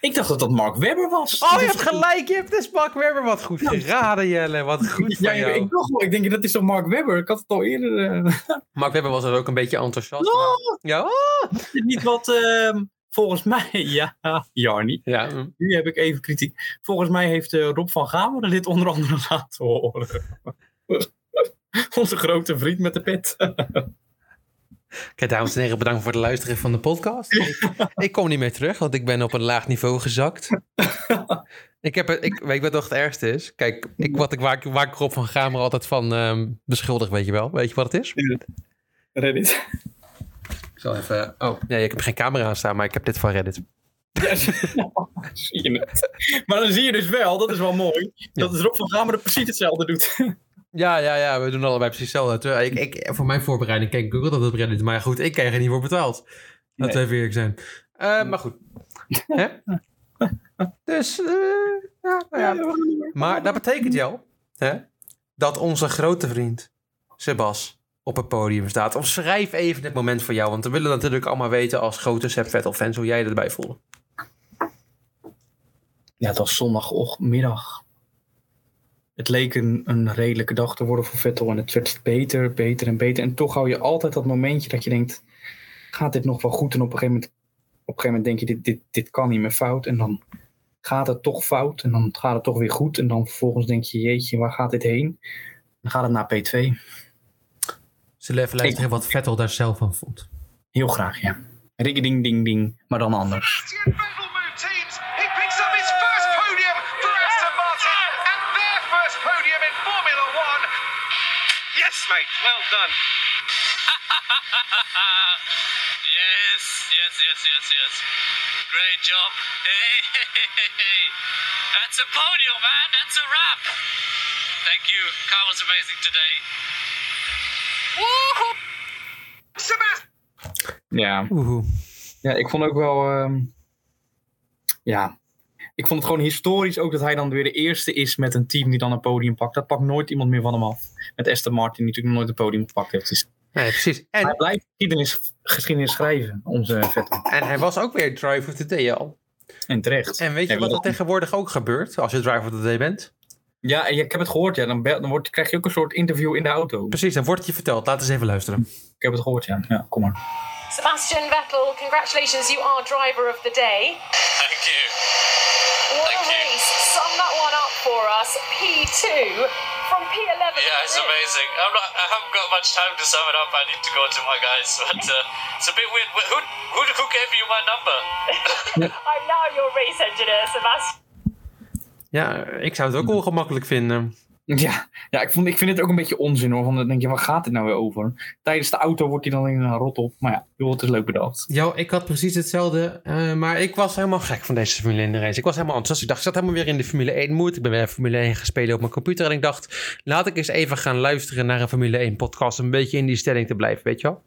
Ik dacht dat dat Mark Webber was. Oh, je hebt gelijk. Je hebt dus Mark Webber wat goed geraden, Jelle. Wat goed Ja, van jou. ik dacht wel. Ik denk, dat is toch Mark Webber? Ik had het al eerder... eh, *laughs* Mark Webber was er ook een beetje enthousiast. Oh! maar- Ja, oh! Is dit niet wat ehm, volgens mij... *laughs* Ja, Jarni. ja. mm. Nu heb ik even kritiek. Volgens mij heeft eh, Rob van Gameren dit onder andere *laughs* laten horen. *laughs* Onze grote vriend met de pet. Kijk, dames en heren, bedankt voor het luisteren van de podcast. Ik, ik kom niet meer terug, want ik ben op een laag niveau gezakt. Ik heb ik, weet je wat nog het ergste is? Kijk, ik, wat ik, waar, ik- waar ik Rob van Gamer altijd van ehm beschuldig, weet je wel. Weet je wat het is? Reddit. Ik zal even... Oh, nee, ik heb geen camera aan staan, maar ik heb dit van Reddit. Ja, zie je het. Maar dan zie je dus wel, dat is wel mooi, dat Rob van Gameren precies hetzelfde doet. Ja, ja, ja, we doen allebei precies hetzelfde. Terwijl Ik, ik, voor mijn voorbereiding keek ik ook altijd op Reddit, maar goed, ik krijg er niet voor betaald. Dat Nee. even eerlijk zijn. Eh, maar goed. Hè? Dus, eh, ja, nou ja. Maar dat betekent jou hè, dat onze grote vriend Sebas op het podium staat. Of schrijf even het moment voor jou, want we willen natuurlijk allemaal weten als grote Seb Vettel fans hoe jij erbij voelde. Ja, het was zondagmiddag. Het leek een, een redelijke dag te worden voor Vettel en het werd beter, beter en beter. En toch hou je altijd dat momentje dat je denkt, gaat dit nog wel goed? En op een gegeven moment, op een gegeven moment denk je, dit, dit, dit kan niet meer fout. En dan gaat het toch fout en dan gaat het toch weer goed. En dan vervolgens denk je, jeetje, waar gaat dit heen? Dan gaat het naar P2. Zullen we even luisteren wat Vettel daar zelf van vond? Heel graag, ja. Ring ding ding, maar dan anders. Vettel moved teams. He picks up his first podium for Aston Martin and their first podium in Formula One. Yes, mate. Well done. *laughs* yes, yes, yes, yes, yes. Great job. Hey, hey, hey, hey, hey. That's a podium, man. That's a wrap. Thank you. Car was amazing today. Ja. Ja, ik vond ook wel. ehm, ja, ik vond het gewoon historisch ook dat hij dan weer de eerste is met een team die dan een podium pakt. Dat pakt nooit iemand meer van hem af. Met Aston Martin, die natuurlijk nog nooit een podium gepakt heeft. Dus Nee, precies. hij En, blijft geschiedenis, geschiedenis schrijven, onze Vettel. en hij was ook weer Drive of the Day al. En terecht. En weet je Ja, wat er tegenwoordig ook gebeurt als je Drive of the Day bent? Ja, ik heb het gehoord. Ja, dan, bel- dan wordt, krijg je ook een soort interview in de auto. Precies, dan wordt het je verteld. Laten we eens even luisteren. Ik heb het gehoord, ja. Ja, kom maar. Sebastian Vettel, congratulations, you are driver of the day. Thank you. What Thank a you. race. Sum that one up for us. P2 from P11. Yeah, it's amazing. I'm not, I haven't got much time to sum it up. I need to go to my guys, *laughs* but uh, it's a bit weird. Who, who, who gave you my number? *laughs* I'm now your race engineer, Sebastian. Ja, ik zou het ook ongemakkelijk vinden. Ja, ja ik, vond, ik vind het ook een beetje onzin hoor. Want dan denk je, waar gaat dit nou weer over? Tijdens de auto wordt hij dan in een rot op. Maar ja, joh, het is leuk bedacht. Ja, ik had precies hetzelfde. eh, maar ik was helemaal gek van deze Formule 1 race. Ik was helemaal enthousiast. Ik dacht, ik zat helemaal weer in de Formule 1 moed. Ik ben weer Formule 1 gespeeld op mijn computer. En ik dacht, laat ik eens even gaan luisteren naar een Formule 1 podcast. Om een beetje in die stelling te blijven, weet je wel?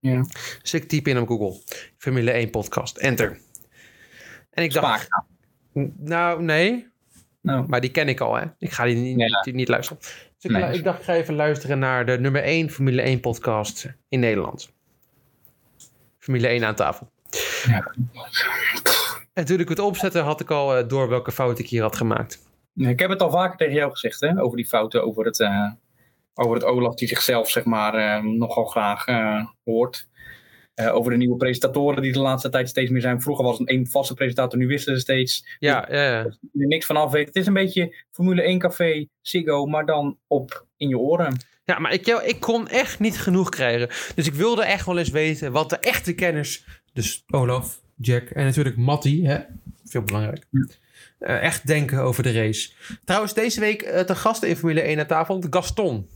Ja. Dus ik typ in op Google. Formule 1 podcast. Enter. En ik dacht... Spaak. Nou, nee. Nou, Maar die ken ik al, hè. Ik ga die niet, Ja. niet, niet luisteren. Dus ik, Nee. ik dacht, ik ga even luisteren naar de nummer 1 Formule 1 podcast in Nederland. Formule 1 aan tafel. Ja. En toen ik het opzette, had ik al eh, door welke fout ik hier had gemaakt. Ik heb het al vaker tegen jou gezegd, hè, over die fouten, over het, eh, over het Olaf die zichzelf, zeg maar, eh, nogal graag hoort. Eh, over de nieuwe presentatoren die de laatste tijd steeds meer zijn. Vroeger was het een vaste presentator, nu wisselen ze steeds. Ja, ja, ja. Er niks van af weet. Het is een beetje Formule 1 café, Ziggo, maar dan op in je oren. ja maar ik, ik kon echt niet genoeg krijgen. Dus ik wilde echt wel eens weten wat de echte kenners, dus Olaf, Jack en natuurlijk Matti, hè, veel belangrijk, eh, echt denken over de race. Trouwens, deze week eh, te gasten in Formule 1 aan tafel, Gaston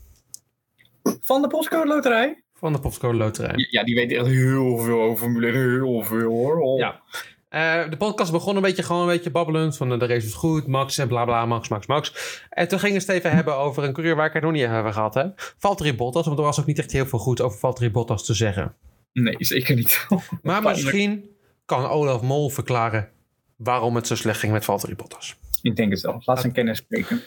Van de Postcode Loterij? Van de Postcode Loterij. Ja, die weet echt heel veel over Formule 1. Heel veel hoor. Oh. Ja. Eh, de podcast begon een beetje gewoon een beetje babbelend. Van eh, de race is goed, Max en bla bla, Max, Max, Max. En toen gingen ze het even hebben over een coureur waar ik het nog niet hebben gehad. Hè? Valtteri Bottas, want er was ook niet echt heel veel goed over Valtteri Bottas te zeggen. Nee, zeker niet. *laughs* Maar misschien kan Olaf Mol verklaren waarom het zo slecht ging met Valtteri Bottas. Ik denk het wel. Laat zijn kennis spreken.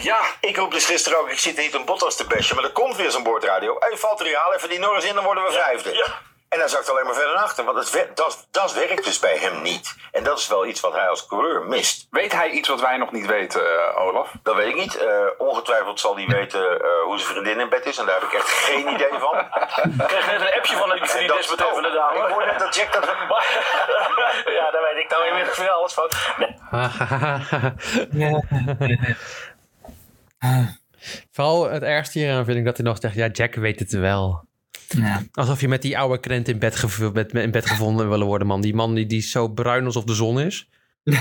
Ja, ik roep dus gisteren ook, ik zit niet een Bottas te bashen, maar er komt weer zo'n boordradio. Hé, hey, Valtteri, haal even die Norris in, dan worden we vijfde. En dan zakt alleen maar verder naar achter, want het dat, dat werkt dus bij hem niet. En dat is wel iets wat hij als coureur mist. Weet hij iets wat wij nog niet weten, eh, Olaf? Dat weet ik niet. Eh, ongetwijfeld zal hij weten eh, hoe zijn vriendin in bed is. En daar heb ik echt geen idee van. Ik kreeg net een appje van een van die dat- desbetreffende oh, dame. Ik hoor net dat Jack dat... *laughs* ja, daar weet ik nou inmiddels weer alles van. Nee. *laughs* *laughs* Vooral het ergste hieraan vind ik dat hij nog zegt, ja, Jack weet het wel. Ja. Alsof je met die oude krent in bed, gev- met, in bed gevonden willen worden, man. Die man die, die zo bruin alsof de zon is. *laughs*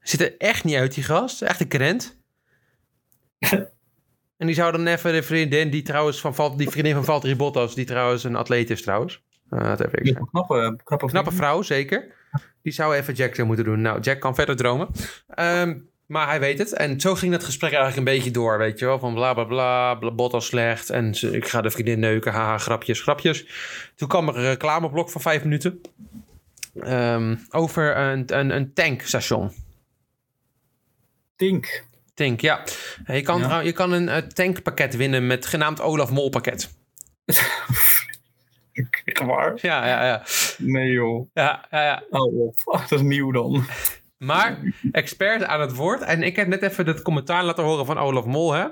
Ziet er echt niet uit, die gast. Echt een krent. en die zou dan even de vriendin, die trouwens van, die vriendin van Valtteri Bottas, die trouwens een atleet is trouwens. Eh, dat heb ik Ja. Knappe, knappe, Knappe vrouw, zeker. Die zou even Jack moeten doen. Nou, Jack kan verder dromen. Ehm, maar hij weet het. En zo ging dat gesprek eigenlijk een beetje door, weet je wel. Van bla bla bla, bla Bottas slecht. En ze- ik ga de vriendin neuken, haha, grapjes, grapjes. Toen kwam er een reclameblok van vijf minuten. Ehm, over een, een, een tankstation. Tink. Tank, ja. Je kan, Ja. je kan een eh, tankpakket winnen met genaamd Olaf Mol pakket. *laughs* Echt waar? Ja, ja, ja. Nee joh. ja, ja, ja. Oh, dat is nieuw dan. Maar expert aan het woord. En ik heb net even het commentaar laten horen van Olaf Mol, hè?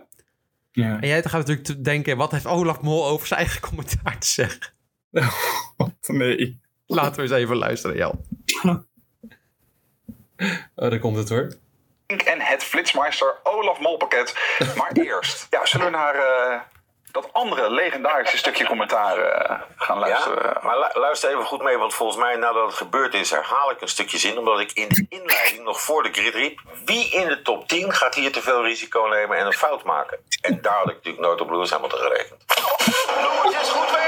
Ja. En jij gaat natuurlijk denken, wat heeft Olaf Mol over zijn eigen commentaar te zeggen? *laughs* nee. Laten we eens even luisteren, Jel. *laughs* Oh, daar komt het hoor. En het Flitsmeister Olaf Molpakket. Maar *laughs* eerst, ja, zullen we naar eh, dat andere legendarische stukje commentaar eh, gaan luisteren? Ja, maar lu- luister even goed mee, want volgens mij nadat het gebeurd is, herhaal ik een stukje zin. Omdat ik in de inleiding nog voor de grid riep: wie in de top 10 gaat hier te veel risico nemen en een fout maken? En daar had ik natuurlijk nooit op Lewis Hamilton gerekend. Goed weg.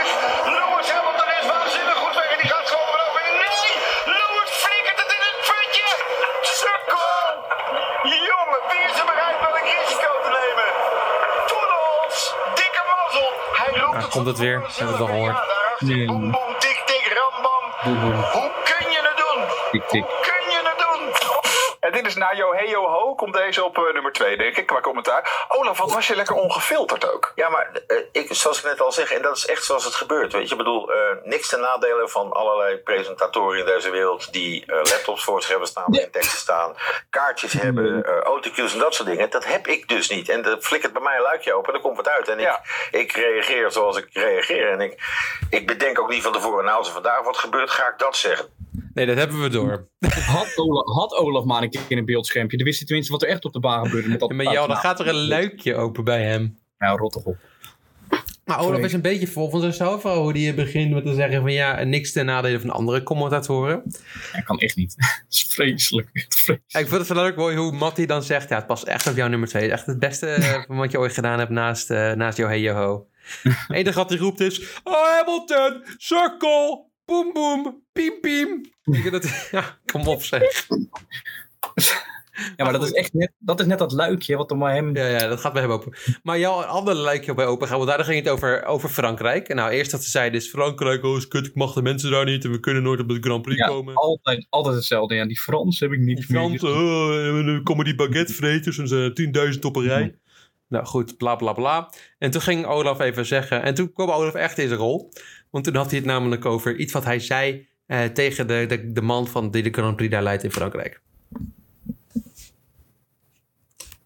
Komt het weer. Hebben we het al gehoord. Hij. Boem, boem, tik, tik, ram, bam. Hoe kun je het doen? Tik, tik. Hoe kun je het doen? En dit is na Yo Hey Yo Ho, komt deze op eh, nummer 2, denk ik, qua commentaar. Olaf, wat was je lekker ongefilterd ook? Ja, maar eh, ik, zoals ik net al zeg, en dat is echt zoals het gebeurt. Weet je, ik bedoel, eh, niks ten nadele van allerlei presentatoren in deze wereld die eh, laptops voor zich hebben staan, waarin teksten staan, kaartjes hebben, eh autocues en dat soort dingen. Dat heb ik dus niet. En dat flikkert bij mij een luikje open en dan komt wat uit. En ik, Ja. ik reageer zoals ik reageer. En ik, ik bedenk ook niet van tevoren, nou, als er vandaag wat gebeurt, ga ik dat zeggen. Nee, dat hebben we door. Had Olaf, had Olaf maar een keer in een beeldschermpje. Dan wist hij tenminste wat er echt op de baan gebeurde. Met dat Ja, maar jou, dan gaat er een luikje open bij hem. Nou, rot toch op. Maar Olaf is een beetje vol van zichzelf. al, Hoe die begint met te zeggen van ja, niks ten nadele van andere commentatoren. Hij kan echt niet. *laughs* Dat is vreselijk. Vreselijk. Ja, ik vind het wel leuk mooi hoe Matty dan zegt. Ja, het past echt op jouw nummer 2. Echt het beste eh, *laughs* van wat je ooit gedaan hebt naast, eh naast jouw hey yo ho. Het *laughs* enige wat hij roept is... Oh, Hamilton, circle, boem boem, piem piem. Dat, *laughs* ja, kom op zeg. Ja, maar dat is echt net dat, is net dat luikje wat er bij hem... Ja, ja, dat gaat bij hem open. Maar jouw andere lijkje bij open gaan, want daar ging het over, over Frankrijk. En nou, eerst dat ze zeiden is Frankrijk, oh is kut, ik mag de mensen daar niet en we kunnen nooit op de Grand Prix Ja, komen. altijd, altijd hetzelfde. Ja, die Frans heb ik niet Die Fransen, oh, komen die baguettevreters en ze 10.000 op een rij. Nou goed, bla bla bla. En toen ging Olaf even zeggen, en toen kwam Olaf echt in zijn rol. Want toen had hij het namelijk over iets wat hij zei eh, tegen de, de, de man van die de Grand Prix daar leidt in Frankrijk.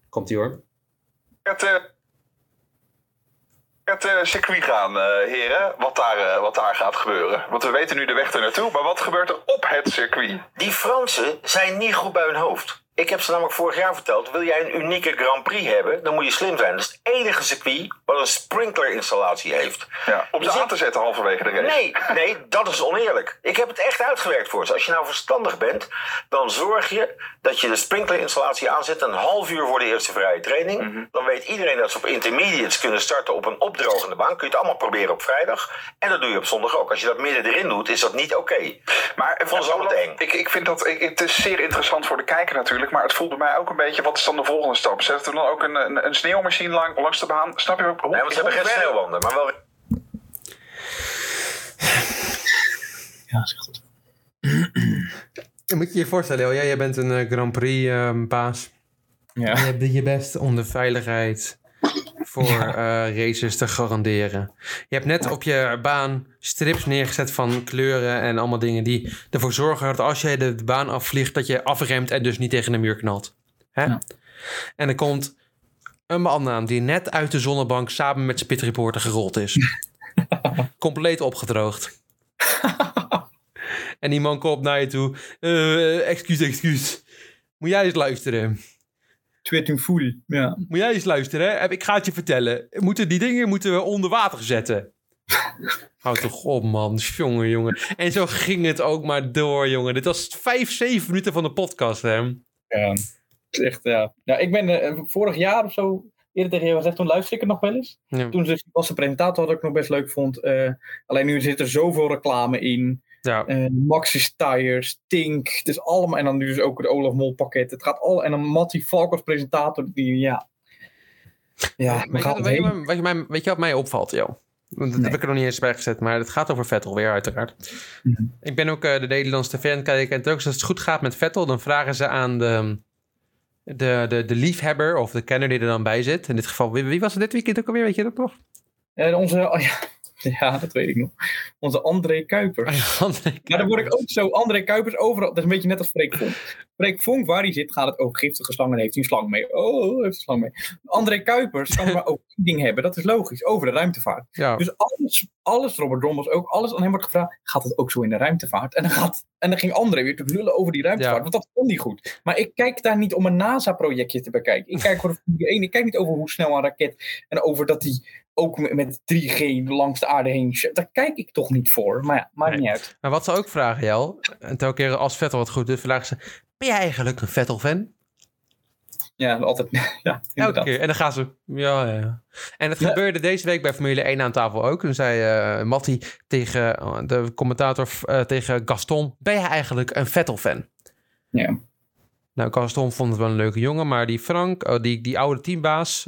Komt ie hoor. Het, eh, het eh, circuit gaan, eh, heren. Wat daar, wat daar gaat gebeuren. Want we weten nu de weg er naartoe. Maar wat gebeurt er op het circuit? Die Fransen zijn niet goed bij hun hoofd. Ik heb ze namelijk vorig jaar verteld. Wil jij een unieke Grand Prix hebben, dan moet je slim zijn. Dat is het enige circuit wat een sprinklerinstallatie heeft. Ja, om ze Dus aan te zetten halverwege de race. Nee, nee, dat is oneerlijk. Ik heb het echt uitgewerkt voor ze. Als je nou verstandig bent, dan zorg je dat je de sprinklerinstallatie aanzet een half uur voor de eerste vrije training. Mhm. Dan weet iedereen dat ze op intermediates kunnen starten op een opdrogende baan. Kun je het allemaal proberen op vrijdag. En dat doe je op zondag ook. Als je dat midden erin doet, is dat niet oké. Maar ze allemaal eng. Ik, ik vind dat ik, het is zeer interessant voor de kijker natuurlijk. Maar het voelt bij mij ook een beetje. Wat is dan de volgende stap? Zetten we dan ook een, een, een sneeuwmachine lang, langs de baan? Snap je? Hoe, Nee, want ze hebben geen sneeuwwanden, maar wel Ja, zeg goed. Moet je je voorstellen, joh, jij, jij bent een eh, Grand Prix ehm, baas. Ja. En je doet je best om de veiligheid voor eh, racers te garanderen. Je hebt net op je baan strips neergezet van kleuren en allemaal dingen die ervoor zorgen dat als jij de baan afvliegt, dat je afremt en dus niet tegen de muur knalt. Hè? Ja. En er komt een man aan die net uit de zonnebank samen met zijn pitreporter gerold is. *laughs* Compleet opgedroogd. *laughs* en die man komt naar je toe. Eh, excuus, excuus. Moet jij eens luisteren? Tweet een voel. Ja. Moet jij eens luisteren, hè? Ik ga het je vertellen. Moeten die dingen moeten we onder water zetten. Houd toch op, man. Jongen, jongen. En zo ging het ook maar door, jongen. Dit was vijf, zeven minuten van de podcast, hè? Ja. Het is echt, ja. ja ik ben eh, vorig jaar of zo eerder tegen jou gezegd, toen luisterde ik het nog wel eens. Ja. Toen was de presentator wat ik nog best leuk vond. eh, alleen nu zit er zoveel reclame in. Ja. Eh, Maxis Tires, Tink. Het is allemaal. En dan nu dus ook het Olaf Mol pakket. Het gaat al. En dan Matti Valk als presentator. Die, ja. Ja, we Weet je, gaan wat- weet, je, weet, je, mij- weet je wat mij opvalt, joh? Want dat Nee. heb ik er nog niet eens bij gezet, maar het gaat over Vettel weer, uiteraard. Mhm. Ik ben ook eh, de Nederlandse tv aan het kijken. En ook, als het goed gaat met Vettel, dan vragen ze aan de, de, de, de liefhebber of de kenner die er dan bij zit. In dit geval, wie, wie was het dit weekend ook alweer? Weet je dat nog? En onze. oh ja, *laughs* ja, dat weet ik nog. Onze André Kuipers. *laughs* André Maar dan word ik ook zo, André Kuipers overal. Dat is een beetje net als Freek Vonk. Freek Vonk, waar hij zit, gaat het over giftige slangen. Heeft hij een slang mee? Oh, heeft een slang mee. André Kuipers kan *laughs* maar ook één ding hebben. Dat is logisch, over de ruimtevaart. Ja. Dus alles, alles Robert Drommels ook, alles aan hem wordt gevraagd. Gaat het ook zo in de ruimtevaart? En dan, gaat, en dan ging André weer te lullen over die ruimtevaart. Ja. Want dat vond hij goed. Maar ik kijk daar niet om een NASA-projectje te bekijken. Ik kijk voor de Formule 1. Ik kijk niet over hoe snel een raket. En over dat hij ook met- met 3G langs de aarde heen. Daar kijk ik toch niet voor. Maar ja, maakt Nee. niet uit. Maar wat ze ook vragen, Jel, en telkens keer als Vettel wat goed doet, vragen ze: Ben jij eigenlijk een Vettel-fan? Ja, altijd. *laughs* Ja, Elke keer. En dan gaan ze. Ja, ja. En het Ja. gebeurde deze week bij Formule 1 aan tafel ook. Toen zei eh Matti tegen eh, de commentator eh, tegen Gaston: Ben jij eigenlijk een Vettel-fan? Ja. Nou, Gaston vond het wel een leuke jongen, maar die Frank, oh, die, die oude teambaas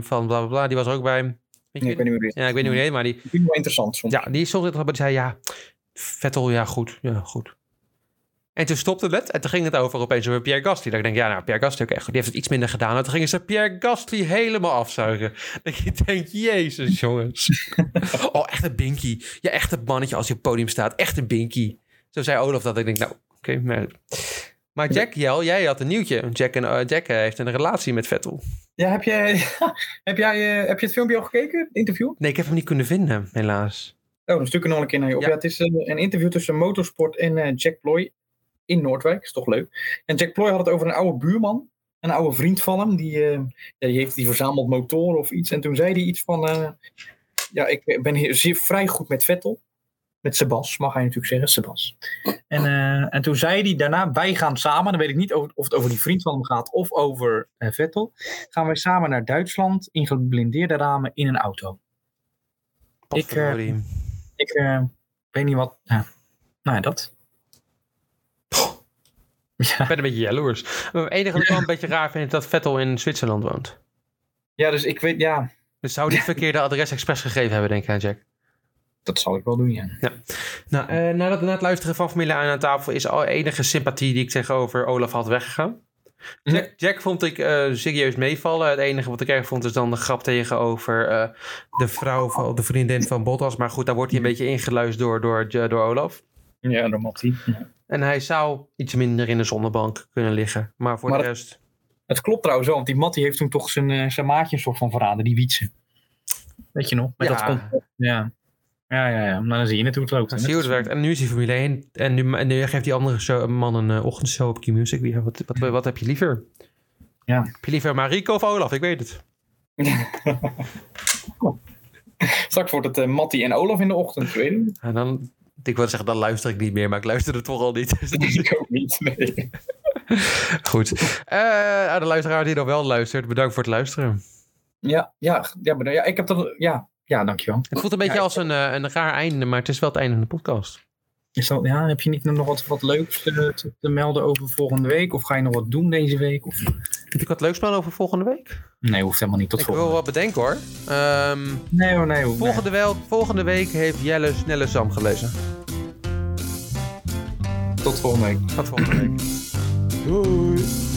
van bla bla bla, die was er ook bij. Weet je, Nee, ik weet niet ja, ik weet niet hoe die heet, maar die, Ik vind het wel interessant soms. ja, die maar die zei ja, Vettel, ja goed, ja goed. En toen stopte het en toen ging het over opeens over Pierre Gasly. Dat ik denk, ja, nou, Pierre Gasly, oké, goed, die heeft het iets minder gedaan. En toen gingen ze Pierre Gasly helemaal afzuigen. *laughs* Dat je denkt, jezus jongens. *laughs* oh, echt een binky. Ja, echt een mannetje als je op het podium staat. Echt een binky. Zo zei Olaf dat. Ik denk, nou, oké. maar... maar Jack, Jel, jij had een nieuwtje. Jack, en, eh, Jack eh, heeft een relatie met Vettel. Ja, heb, jij, *laughs* heb, jij, eh, heb je het filmpje al gekeken? Het interview? Nee, ik heb hem niet kunnen vinden, helaas. Oh, dan stuk ik er nog een keer naar je op. Ja. Ja. het is eh, een interview tussen Motorsport en eh, Jack Ploy in Noordwijk. Is toch leuk. En Jack Ploy had het over een oude buurman. Een oude vriend van hem. Die, ja, die, heeft, die verzamelt motoren of iets. En toen zei hij iets van... ja, ik ben hier zeer, vrij goed met Vettel. Met Sebas, mag hij natuurlijk zeggen. Sebas. En, eh, en toen zei hij daarna... Wij gaan samen. Dan weet ik niet of, het over die vriend van hem gaat. Of over eh, Vettel. Gaan wij samen naar Duitsland. In geblindeerde ramen in een auto. Ik, eh. Ik weet niet wat. Nou ja, dat. Ja, Ik ben een beetje jaloers. Het enige wat ik wel een beetje raar vind, is dat Vettel in Zwitserland woont. ja, dus ik weet, ja, Dus zou die verkeerde adres expres gegeven hebben, denk ik aan Jack. Dat zal ik wel doen, ja. Nou, eh, nadat na het luisteren van Familie 1 aan tafel is al enige sympathie die ik tegenover Olaf had weggegaan. Jack, Jack vond ik eh, serieus meevallen. Het enige wat ik erg vond is dan de grap tegenover eh, de vrouw van de vriendin van Bottas. Maar goed, daar wordt hij een beetje ingeluisterd door, door, door Olaf. Ja, door Mattie. Ja. En hij zou iets minder in de zonnebank kunnen liggen. Maar voor Maar de rest... Het klopt trouwens wel, want die Mattie heeft toen toch zijn, zijn maatje een soort van verraden, die Wietse. Weet je nog? Met Ja. dat. Ja. Ja, ja, ja. Maar dan zie je het hoe het loopt. Dan hè. zie je hoe het werkt. En nu is hij Formule 1. En nu, en nu geeft die andere show, man een eh, ochtendshow op Q-Music. Ja, wat, wat, wat heb je liever? Ja. Heb je liever Mariko of Olaf? Ik weet het. *laughs* Straks wordt het eh, Mattie en Olaf in de ochtend, weet niet. En dan, ik wil zeggen, dan luister ik niet meer. Maar ik luister het toch al niet. *laughs* ik ook niet, nee. Goed. Eh, aan de luisteraar die nog wel luistert, bedankt voor het luisteren. Ja, ja, ja, maar, ja, ik heb dat, ja, ja, dankjewel. Het voelt een beetje Ja, als een, eh, een raar einde, maar het is wel het einde van de podcast. Is dat, ja, heb je niet nog wat, wat leuks te, te, te melden over volgende week? Of ga je nog wat doen deze week? Of... Moet ik wat leuks melden over volgende week? Nee, hoeft helemaal niet tot ik wil volgende wat bedenken hoor. Ehm, Nee hoor, nee hoor. volgende, wel, volgende week heeft Jelle Snelle Sam gelezen. tot volgende week. Tot volgende week. Doei.